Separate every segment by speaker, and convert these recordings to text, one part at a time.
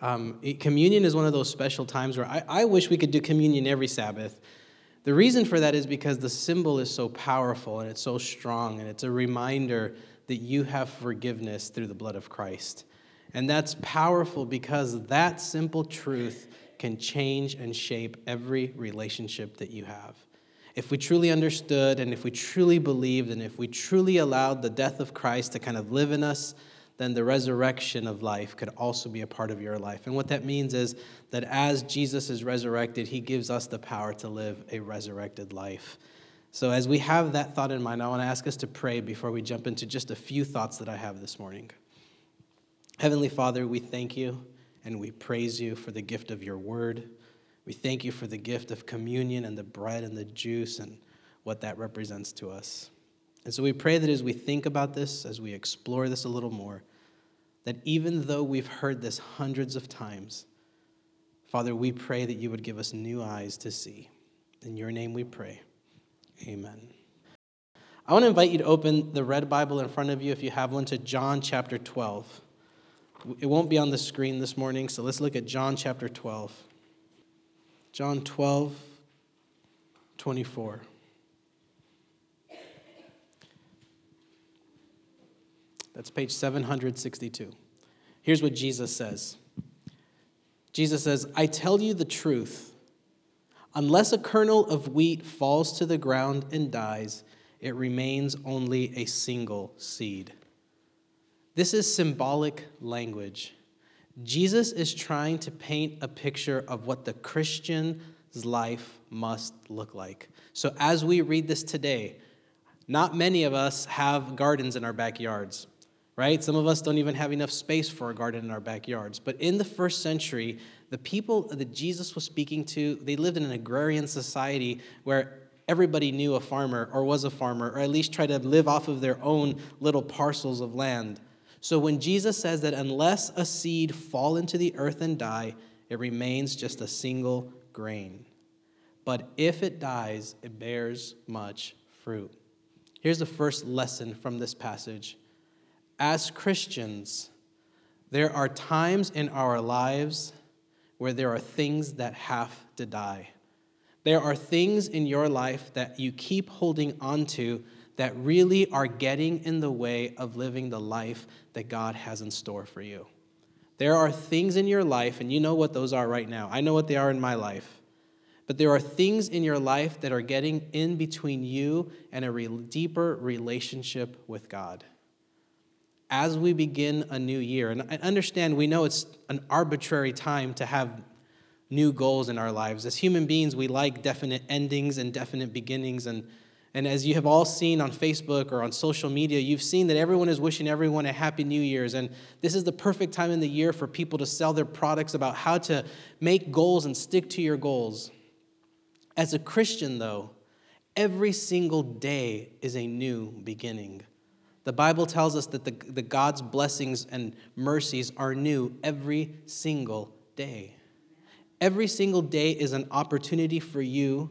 Speaker 1: Um, communion is one of those special times where I, I wish we could do communion every Sabbath. The reason for that is because the symbol is so powerful and it's so strong, and it's a reminder that you have forgiveness through the blood of Christ. And that's powerful because that simple truth can change and shape every relationship that you have. If we truly understood and if we truly believed and if we truly allowed the death of Christ to kind of live in us, then the resurrection of life could also be a part of your life. And what that means is that as Jesus is resurrected, he gives us the power to live a resurrected life. So, as we have that thought in mind, I want to ask us to pray before we jump into just a few thoughts that I have this morning. Heavenly Father, we thank you and we praise you for the gift of your word. We thank you for the gift of communion and the bread and the juice and what that represents to us. And so we pray that as we think about this, as we explore this a little more, that even though we've heard this hundreds of times, Father, we pray that you would give us new eyes to see. In your name we pray. Amen. I want to invite you to open the red Bible in front of you if you have one to John chapter 12. It won't be on the screen this morning, so let's look at John chapter 12. John 12, 24. That's page 762. Here's what Jesus says Jesus says, I tell you the truth. Unless a kernel of wheat falls to the ground and dies, it remains only a single seed. This is symbolic language. Jesus is trying to paint a picture of what the Christian's life must look like. So, as we read this today, not many of us have gardens in our backyards, right? Some of us don't even have enough space for a garden in our backyards. But in the first century, the people that Jesus was speaking to, they lived in an agrarian society where everybody knew a farmer or was a farmer, or at least tried to live off of their own little parcels of land. So when Jesus says that unless a seed fall into the earth and die, it remains just a single grain. But if it dies, it bears much fruit. Here's the first lesson from this passage. As Christians, there are times in our lives where there are things that have to die. There are things in your life that you keep holding on to that really are getting in the way of living the life that God has in store for you. There are things in your life, and you know what those are right now. I know what they are in my life. But there are things in your life that are getting in between you and a re- deeper relationship with God. As we begin a new year, and I understand we know it's an arbitrary time to have new goals in our lives. As human beings, we like definite endings and definite beginnings, and and as you have all seen on Facebook or on social media, you've seen that everyone is wishing everyone a happy New Year's. And this is the perfect time in the year for people to sell their products about how to make goals and stick to your goals. As a Christian, though, every single day is a new beginning. The Bible tells us that the, the God's blessings and mercies are new every single day. Every single day is an opportunity for you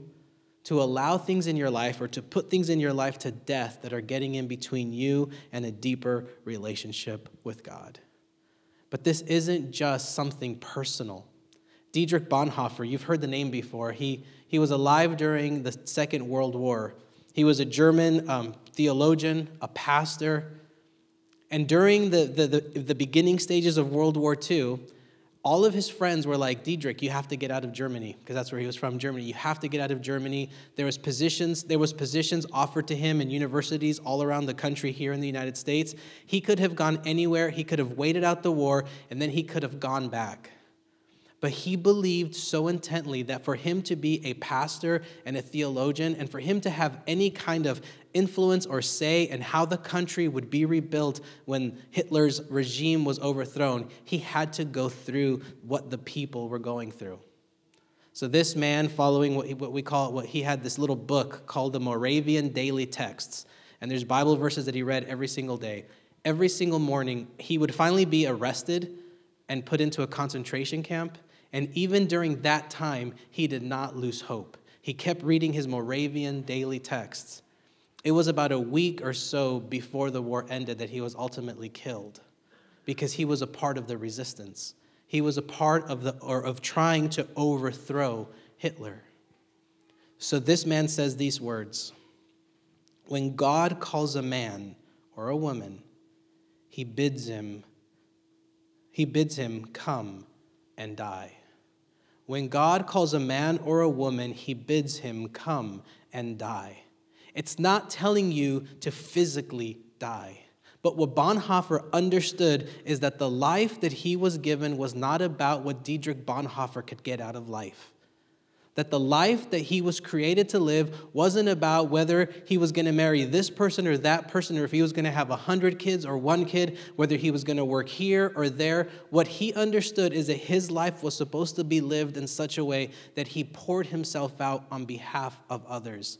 Speaker 1: to allow things in your life or to put things in your life to death that are getting in between you and a deeper relationship with God. But this isn't just something personal. Dietrich Bonhoeffer, you've heard the name before, he, he was alive during the Second World War. He was a German um, theologian, a pastor, and during the, the, the, the beginning stages of World War II, all of his friends were like Dietrich, you have to get out of Germany because that's where he was from, Germany. You have to get out of Germany. There was positions, there was positions offered to him in universities all around the country here in the United States. He could have gone anywhere. He could have waited out the war and then he could have gone back. But he believed so intently that for him to be a pastor and a theologian, and for him to have any kind of influence or say in how the country would be rebuilt when Hitler's regime was overthrown, he had to go through what the people were going through. So this man, following what, he, what we call what he had this little book called the Moravian Daily Texts, and there's Bible verses that he read every single day. Every single morning, he would finally be arrested and put into a concentration camp and even during that time, he did not lose hope. He kept reading his Moravian daily texts. It was about a week or so before the war ended that he was ultimately killed because he was a part of the resistance. He was a part of the or of trying to overthrow Hitler. So this man says these words. When God calls a man or a woman, he bids him he bids him come and die. When God calls a man or a woman, he bids him come and die. It's not telling you to physically die. But what Bonhoeffer understood is that the life that he was given was not about what Dietrich Bonhoeffer could get out of life that the life that he was created to live wasn't about whether he was going to marry this person or that person, or if he was going to have a hundred kids or one kid, whether he was going to work here or there. What he understood is that his life was supposed to be lived in such a way that he poured himself out on behalf of others.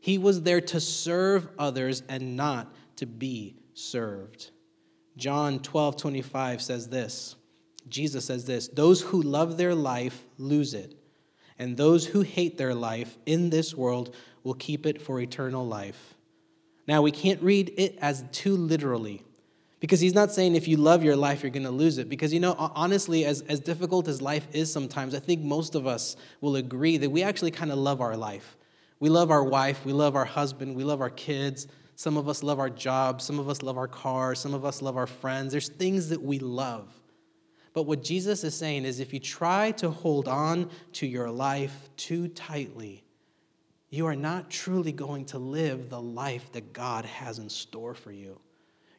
Speaker 1: He was there to serve others and not to be served. John 12 25 says this Jesus says this Those who love their life lose it and those who hate their life in this world will keep it for eternal life. Now, we can't read it as too literally because he's not saying if you love your life, you're going to lose it. Because, you know, honestly, as, as difficult as life is sometimes, I think most of us will agree that we actually kind of love our life. We love our wife, we love our husband, we love our kids. Some of us love our jobs, some of us love our cars, some of us love our friends. There's things that we love. But what Jesus is saying is if you try to hold on to your life too tightly, you are not truly going to live the life that God has in store for you.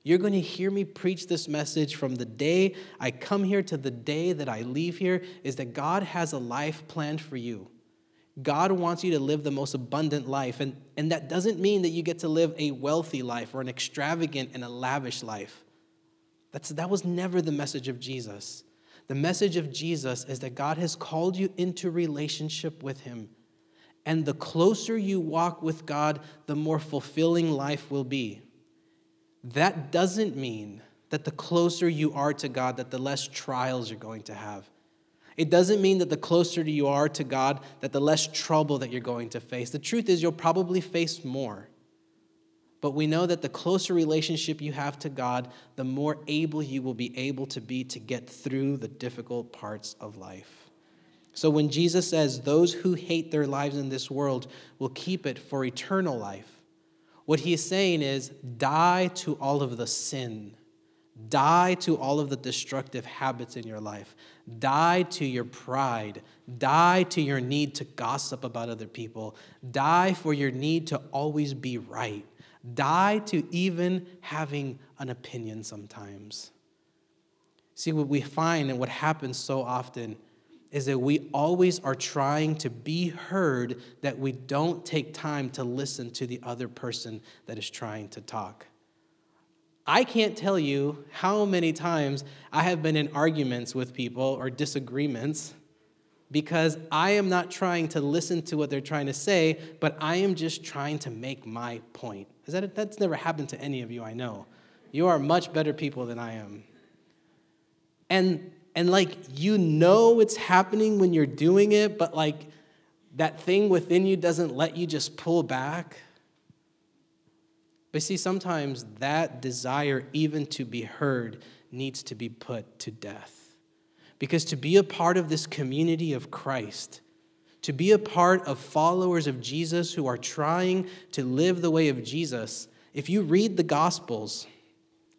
Speaker 1: You're going to hear me preach this message from the day I come here to the day that I leave here is that God has a life planned for you. God wants you to live the most abundant life. And, and that doesn't mean that you get to live a wealthy life or an extravagant and a lavish life. That's, that was never the message of Jesus. The message of Jesus is that God has called you into relationship with Him. And the closer you walk with God, the more fulfilling life will be. That doesn't mean that the closer you are to God, that the less trials you're going to have. It doesn't mean that the closer you are to God, that the less trouble that you're going to face. The truth is, you'll probably face more. But we know that the closer relationship you have to God, the more able you will be able to be to get through the difficult parts of life. So when Jesus says, Those who hate their lives in this world will keep it for eternal life, what he is saying is, Die to all of the sin. Die to all of the destructive habits in your life. Die to your pride. Die to your need to gossip about other people. Die for your need to always be right die to even having an opinion sometimes. See, what we find and what happens so often is that we always are trying to be heard that we don't take time to listen to the other person that is trying to talk. I can't tell you how many times I have been in arguments with people or disagreements because I am not trying to listen to what they're trying to say, but I am just trying to make my point. Is that, that's never happened to any of you, I know. You are much better people than I am. And, and like, you know it's happening when you're doing it, but like, that thing within you doesn't let you just pull back. But see, sometimes that desire, even to be heard, needs to be put to death. Because to be a part of this community of Christ, to be a part of followers of Jesus who are trying to live the way of Jesus, if you read the Gospels,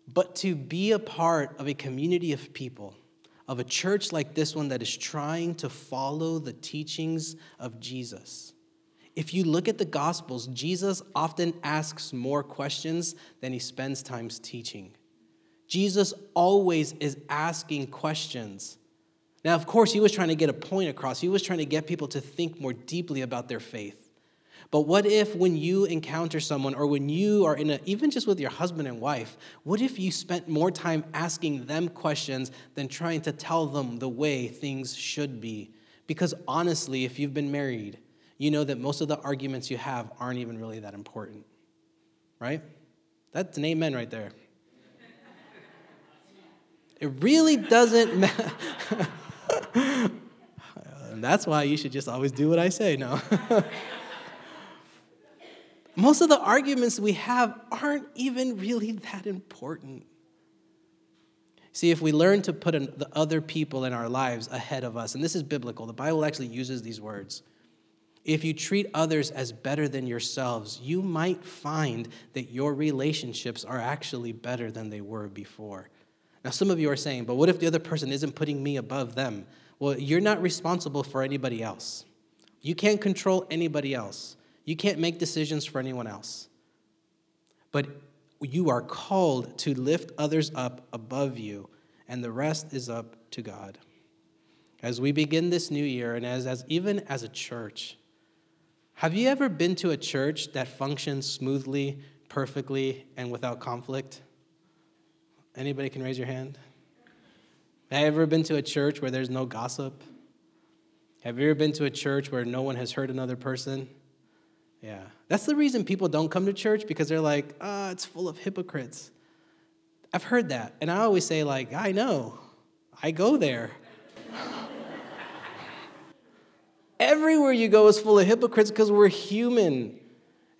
Speaker 1: but to be a part of a community of people, of a church like this one that is trying to follow the teachings of Jesus. If you look at the Gospels, Jesus often asks more questions than he spends time teaching. Jesus always is asking questions now, of course, he was trying to get a point across. He was trying to get people to think more deeply about their faith. But what if when you encounter someone or when you are in a, even just with your husband and wife, what if you spent more time asking them questions than trying to tell them the way things should be? Because honestly, if you've been married, you know that most of the arguments you have aren't even really that important, right? That's an amen right there. It really doesn't matter. And that's why you should just always do what I say. No. Most of the arguments we have aren't even really that important. See, if we learn to put the other people in our lives ahead of us, and this is biblical, the Bible actually uses these words. If you treat others as better than yourselves, you might find that your relationships are actually better than they were before. Now, some of you are saying, but what if the other person isn't putting me above them? Well, you're not responsible for anybody else. You can't control anybody else. You can't make decisions for anyone else. But you are called to lift others up above you, and the rest is up to God. As we begin this new year, and as, as even as a church, have you ever been to a church that functions smoothly, perfectly, and without conflict? Anybody can raise your hand? Have you ever been to a church where there's no gossip? Have you ever been to a church where no one has hurt another person? Yeah. That's the reason people don't come to church because they're like, ah, oh, it's full of hypocrites. I've heard that. And I always say, like, I know. I go there. Everywhere you go is full of hypocrites because we're human.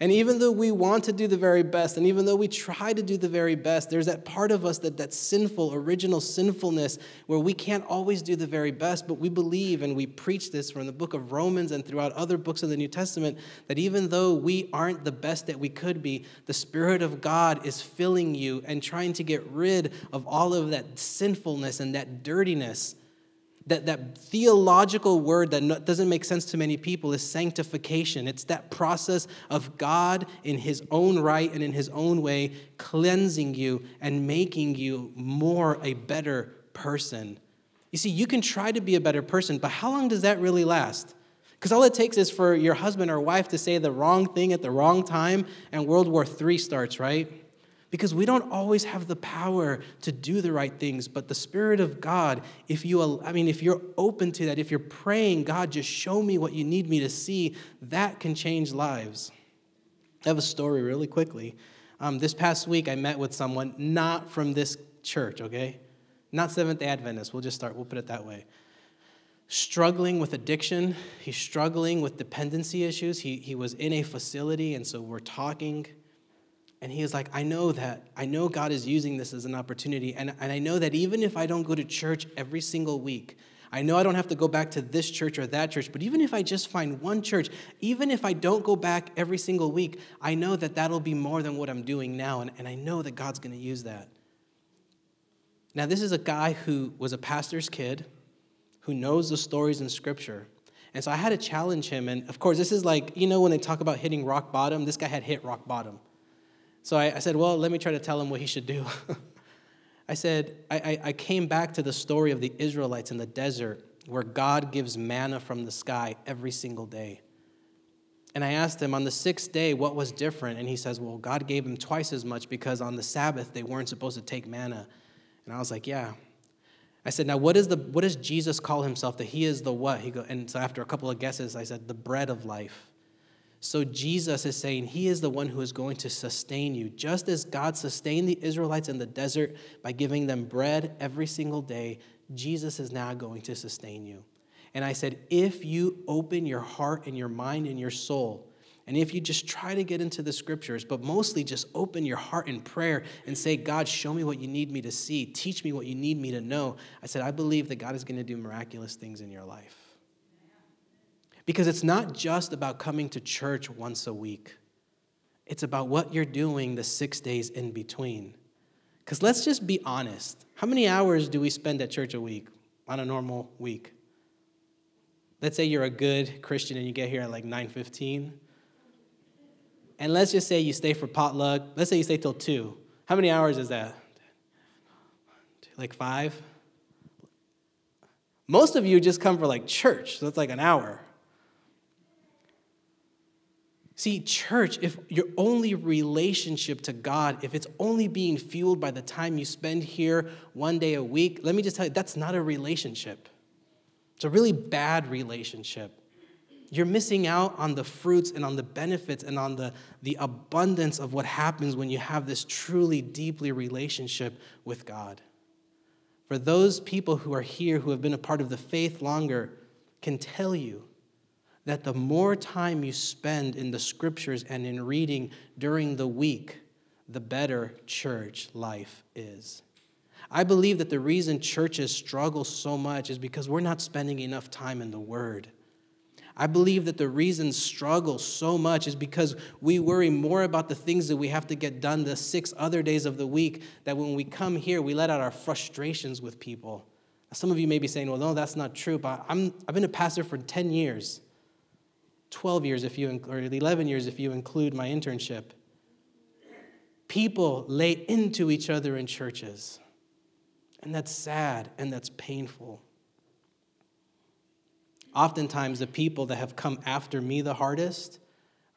Speaker 1: And even though we want to do the very best, and even though we try to do the very best, there's that part of us that that sinful, original sinfulness where we can't always do the very best, but we believe and we preach this from the book of Romans and throughout other books of the New Testament that even though we aren't the best that we could be, the Spirit of God is filling you and trying to get rid of all of that sinfulness and that dirtiness that, that theological word that doesn't make sense to many people is sanctification. It's that process of God in His own right and in His own way cleansing you and making you more a better person. You see, you can try to be a better person, but how long does that really last? Because all it takes is for your husband or wife to say the wrong thing at the wrong time, and World War III starts, right? Because we don't always have the power to do the right things but the spirit of god if you i mean if you're open to that if you're praying god just show me what you need me to see that can change lives. I have a story really quickly. Um, this past week i met with someone not from this church okay? Not seventh day adventist we'll just start we'll put it that way. Struggling with addiction he's struggling with dependency issues he, he was in a facility and so we're talking and he is like, I know that. I know God is using this as an opportunity. And, and I know that even if I don't go to church every single week, I know I don't have to go back to this church or that church, but even if I just find one church, even if I don't go back every single week, I know that that'll be more than what I'm doing now. And, and I know that God's going to use that. Now, this is a guy who was a pastor's kid, who knows the stories in Scripture. And so I had to challenge him. And of course, this is like, you know, when they talk about hitting rock bottom, this guy had hit rock bottom. So I, I said, Well, let me try to tell him what he should do. I said, I, I, I came back to the story of the Israelites in the desert where God gives manna from the sky every single day. And I asked him on the sixth day what was different. And he says, Well, God gave him twice as much because on the Sabbath they weren't supposed to take manna. And I was like, Yeah. I said, Now what, is the, what does Jesus call himself? That he is the what? He go, and so after a couple of guesses, I said, The bread of life. So Jesus is saying he is the one who is going to sustain you. Just as God sustained the Israelites in the desert by giving them bread every single day, Jesus is now going to sustain you. And I said, if you open your heart and your mind and your soul, and if you just try to get into the scriptures, but mostly just open your heart in prayer and say, God, show me what you need me to see, teach me what you need me to know, I said, I believe that God is going to do miraculous things in your life. Because it's not just about coming to church once a week, it's about what you're doing the six days in between. Because let's just be honest how many hours do we spend at church a week on a normal week? Let's say you're a good Christian and you get here at like 9:15. And let's just say you stay for potluck. Let's say you stay till 2. How many hours is that? Like 5? Most of you just come for like church, so that's like an hour. See, church, if your only relationship to God, if it's only being fueled by the time you spend here one day a week, let me just tell you, that's not a relationship. It's a really bad relationship. You're missing out on the fruits and on the benefits and on the, the abundance of what happens when you have this truly, deeply relationship with God. For those people who are here who have been a part of the faith longer, can tell you that the more time you spend in the scriptures and in reading during the week, the better church life is. I believe that the reason churches struggle so much is because we're not spending enough time in the Word. I believe that the reason struggle so much is because we worry more about the things that we have to get done the six other days of the week that when we come here, we let out our frustrations with people. Some of you may be saying, well, no, that's not true, but I'm, I've been a pastor for 10 years, 12 years if you, or 11 years if you include my internship. People lay into each other in churches. And that's sad and that's painful. Oftentimes, the people that have come after me the hardest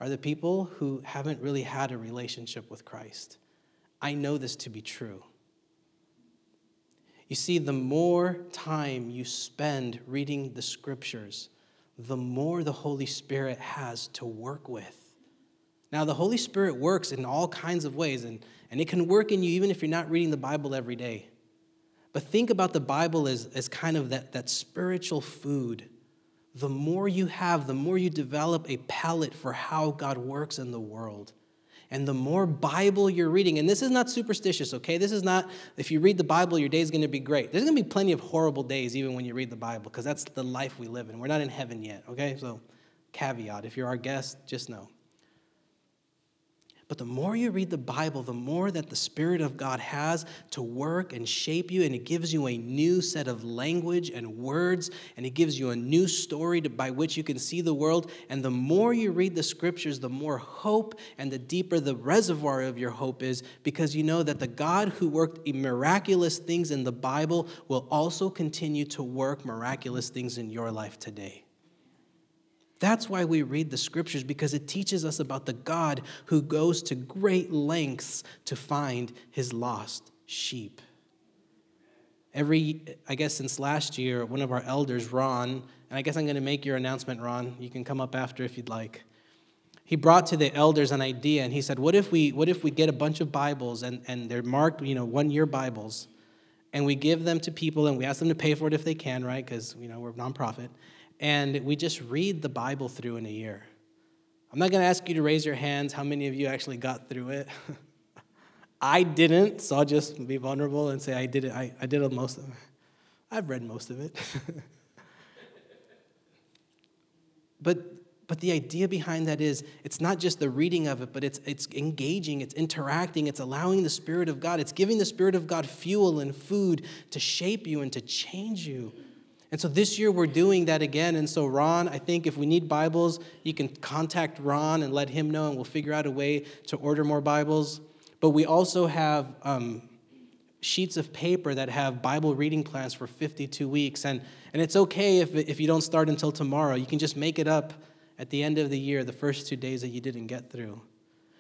Speaker 1: are the people who haven't really had a relationship with Christ. I know this to be true. You see, the more time you spend reading the scriptures, the more the Holy Spirit has to work with. Now, the Holy Spirit works in all kinds of ways, and, and it can work in you even if you're not reading the Bible every day. But think about the Bible as, as kind of that, that spiritual food. The more you have, the more you develop a palate for how God works in the world. And the more Bible you're reading, and this is not superstitious, okay? This is not, if you read the Bible, your day is to be great. There's to be plenty of horrible days even when you read the Bible, because that's the life we live in. We're not in heaven yet, okay? So, caveat if you're our guest, just know. But the more you read the Bible, the more that the Spirit of God has to work and shape you, and it gives you a new set of language and words, and it gives you a new story to, by which you can see the world. And the more you read the scriptures, the more hope and the deeper the reservoir of your hope is, because you know that the God who worked miraculous things in the Bible will also continue to work miraculous things in your life today. That's why we read the scriptures, because it teaches us about the God who goes to great lengths to find his lost sheep. Every, I guess, since last year, one of our elders, Ron, and I guess I'm going to make your announcement, Ron. You can come up after if you'd like. He brought to the elders an idea, and he said, "What if we, what if we get a bunch of Bibles, and, and they're marked, you know, one-year Bibles, and we give them to people, and we ask them to pay for it if they can, right? Because you know we're a nonprofit, and we just read the Bible through in a year. I'm not going to ask you to raise your hands how many of you actually got through it. I didn't, so I'll just be vulnerable and say I did it. I, I did most of it. I've read most of it. but but the idea behind that is it's not just the reading of it, but it's, it's engaging, it's interacting, it's allowing the Spirit of God, it's giving the Spirit of God fuel and food to shape you and to change you. And so this year we're doing that again. And so, Ron, I think if we need Bibles, you can contact Ron and let him know, and we'll figure out a way to order more Bibles. But we also have um, sheets of paper that have Bible reading plans for 52 weeks. And, and it's okay if, if you don't start until tomorrow. You can just make it up at the end of the year, the first two days that you didn't get through.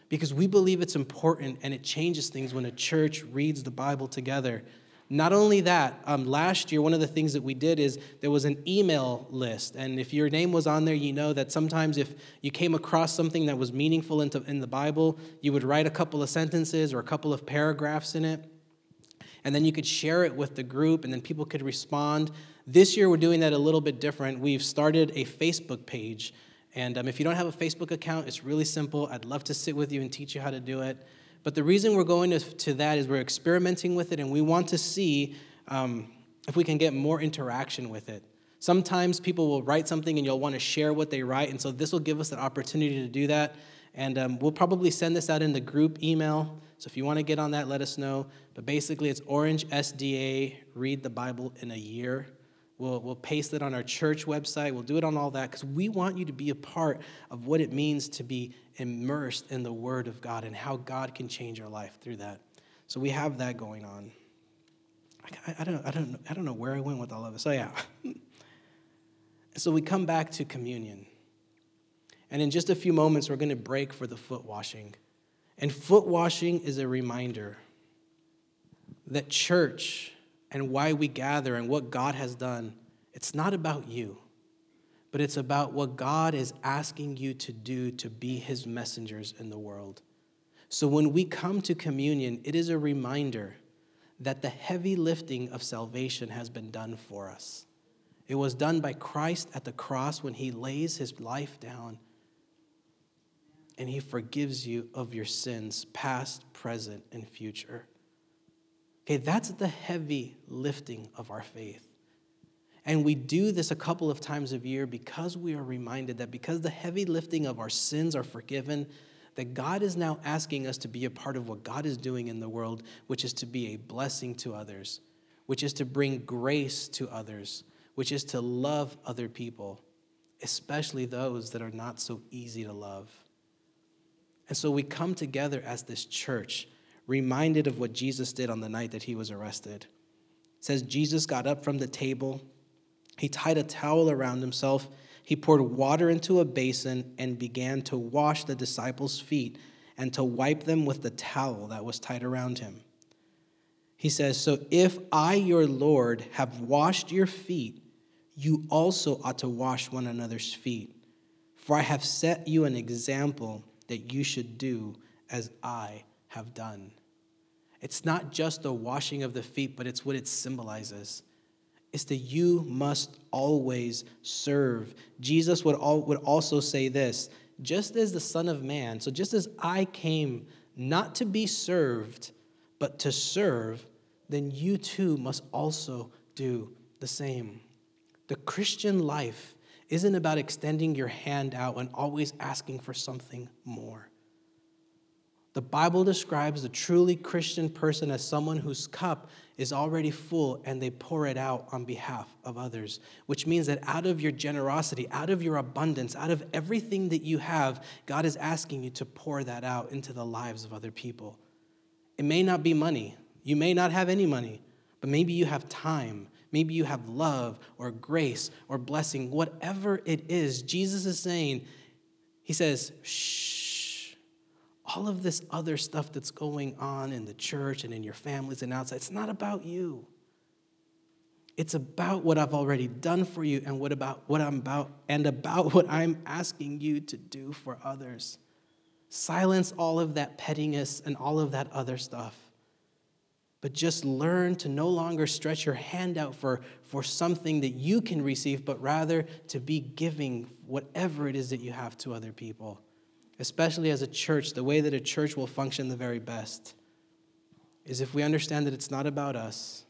Speaker 1: Because we believe it's important and it changes things when a church reads the Bible together. Not only that, um, last year, one of the things that we did is there was an email list. And if your name was on there, you know that sometimes if you came across something that was meaningful into, in the Bible, you would write a couple of sentences or a couple of paragraphs in it. And then you could share it with the group, and then people could respond. This year, we're doing that a little bit different. We've started a Facebook page. And um, if you don't have a Facebook account, it's really simple. I'd love to sit with you and teach you how to do it. But the reason we're going to, to that is we're experimenting with it and we want to see um, if we can get more interaction with it. Sometimes people will write something and you'll want to share what they write, and so this will give us an opportunity to do that. And um, we'll probably send this out in the group email. So if you want to get on that, let us know. But basically, it's Orange SDA Read the Bible in a Year. We'll, we'll paste it on our church website. We'll do it on all that because we want you to be a part of what it means to be immersed in the Word of God and how God can change your life through that. So we have that going on. I, I, don't, I, don't, I don't know where I went with all of this. So, yeah. so we come back to communion. And in just a few moments, we're going to break for the foot washing. And foot washing is a reminder that church and why we gather and what God has done, it's not about you, but it's about what God is asking you to do to be his messengers in the world. So when we come to communion, it is a reminder that the heavy lifting of salvation has been done for us. It was done by Christ at the cross when he lays his life down and he forgives you of your sins, past, present, and future. Okay, that's the heavy lifting of our faith. And we do this a couple of times a year because we are reminded that because the heavy lifting of our sins are forgiven, that God is now asking us to be a part of what God is doing in the world, which is to be a blessing to others, which is to bring grace to others, which is to love other people, especially those that are not so easy to love. And so we come together as this church, reminded of what Jesus did on the night that he was arrested. It says Jesus got up from the table, he tied a towel around himself, he poured water into a basin and began to wash the disciples' feet and to wipe them with the towel that was tied around him. He says, So if I, your Lord, have washed your feet, you also ought to wash one another's feet. For I have set you an example that you should do as I have done. It's not just the washing of the feet, but it's what it symbolizes. It's that you must always serve. Jesus would, all, would also say this just as the Son of Man, so just as I came not to be served, but to serve, then you too must also do the same. The Christian life isn't about extending your hand out and always asking for something more. The Bible describes the truly Christian person as someone whose cup is already full and they pour it out on behalf of others, which means that out of your generosity, out of your abundance, out of everything that you have, God is asking you to pour that out into the lives of other people. It may not be money, you may not have any money, but maybe you have time. Maybe you have love or grace or blessing, whatever it is. Jesus is saying, He says, shh, all of this other stuff that's going on in the church and in your families and outside, it's not about you. It's about what I've already done for you and what about what I'm about and about what I'm asking you to do for others. Silence all of that pettiness and all of that other stuff but just learn to no longer stretch your hand out for, for something that you can receive, but rather to be giving whatever it is that you have to other people. Especially as a church, the way that a church will function the very best is if we understand that it's not about us,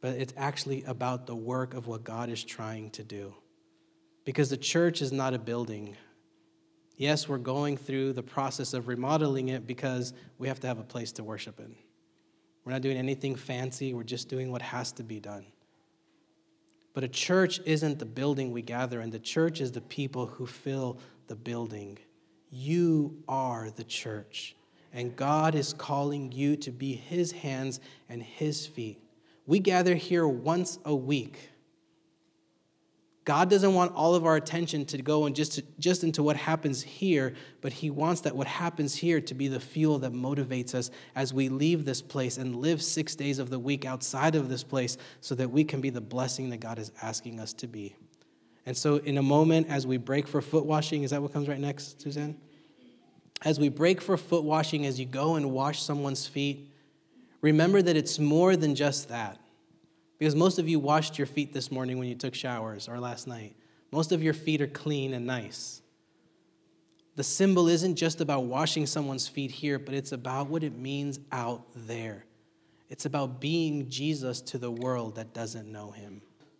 Speaker 1: but it's actually about the work of what God is trying to do. Because the church is not a building. Yes, we're going through the process of remodeling it because we have to have a place to worship in. We're not doing anything fancy, we're just doing what has to be done. But a church isn't the building we gather in, the church is the people who fill the building. You are the church, and God is calling you to be His hands and His feet. We gather here once a week. God doesn't want all of our attention to go and just, to, just into what happens here, but He wants that what happens here to be the fuel that motivates us as we leave this place and live six days of the week outside of this place so that we can be the blessing that God is asking us to be. And so, in a moment, as we break for foot washing, is that what comes right next, Suzanne? As we break for foot washing, as you go and wash someone's feet, remember that it's more than just that. Because most of you washed your feet this morning when you took showers or last night. Most of your feet are clean and nice. The symbol isn't just about washing someone's feet here, but it's about what it means out there. It's about being Jesus to the world that doesn't know him.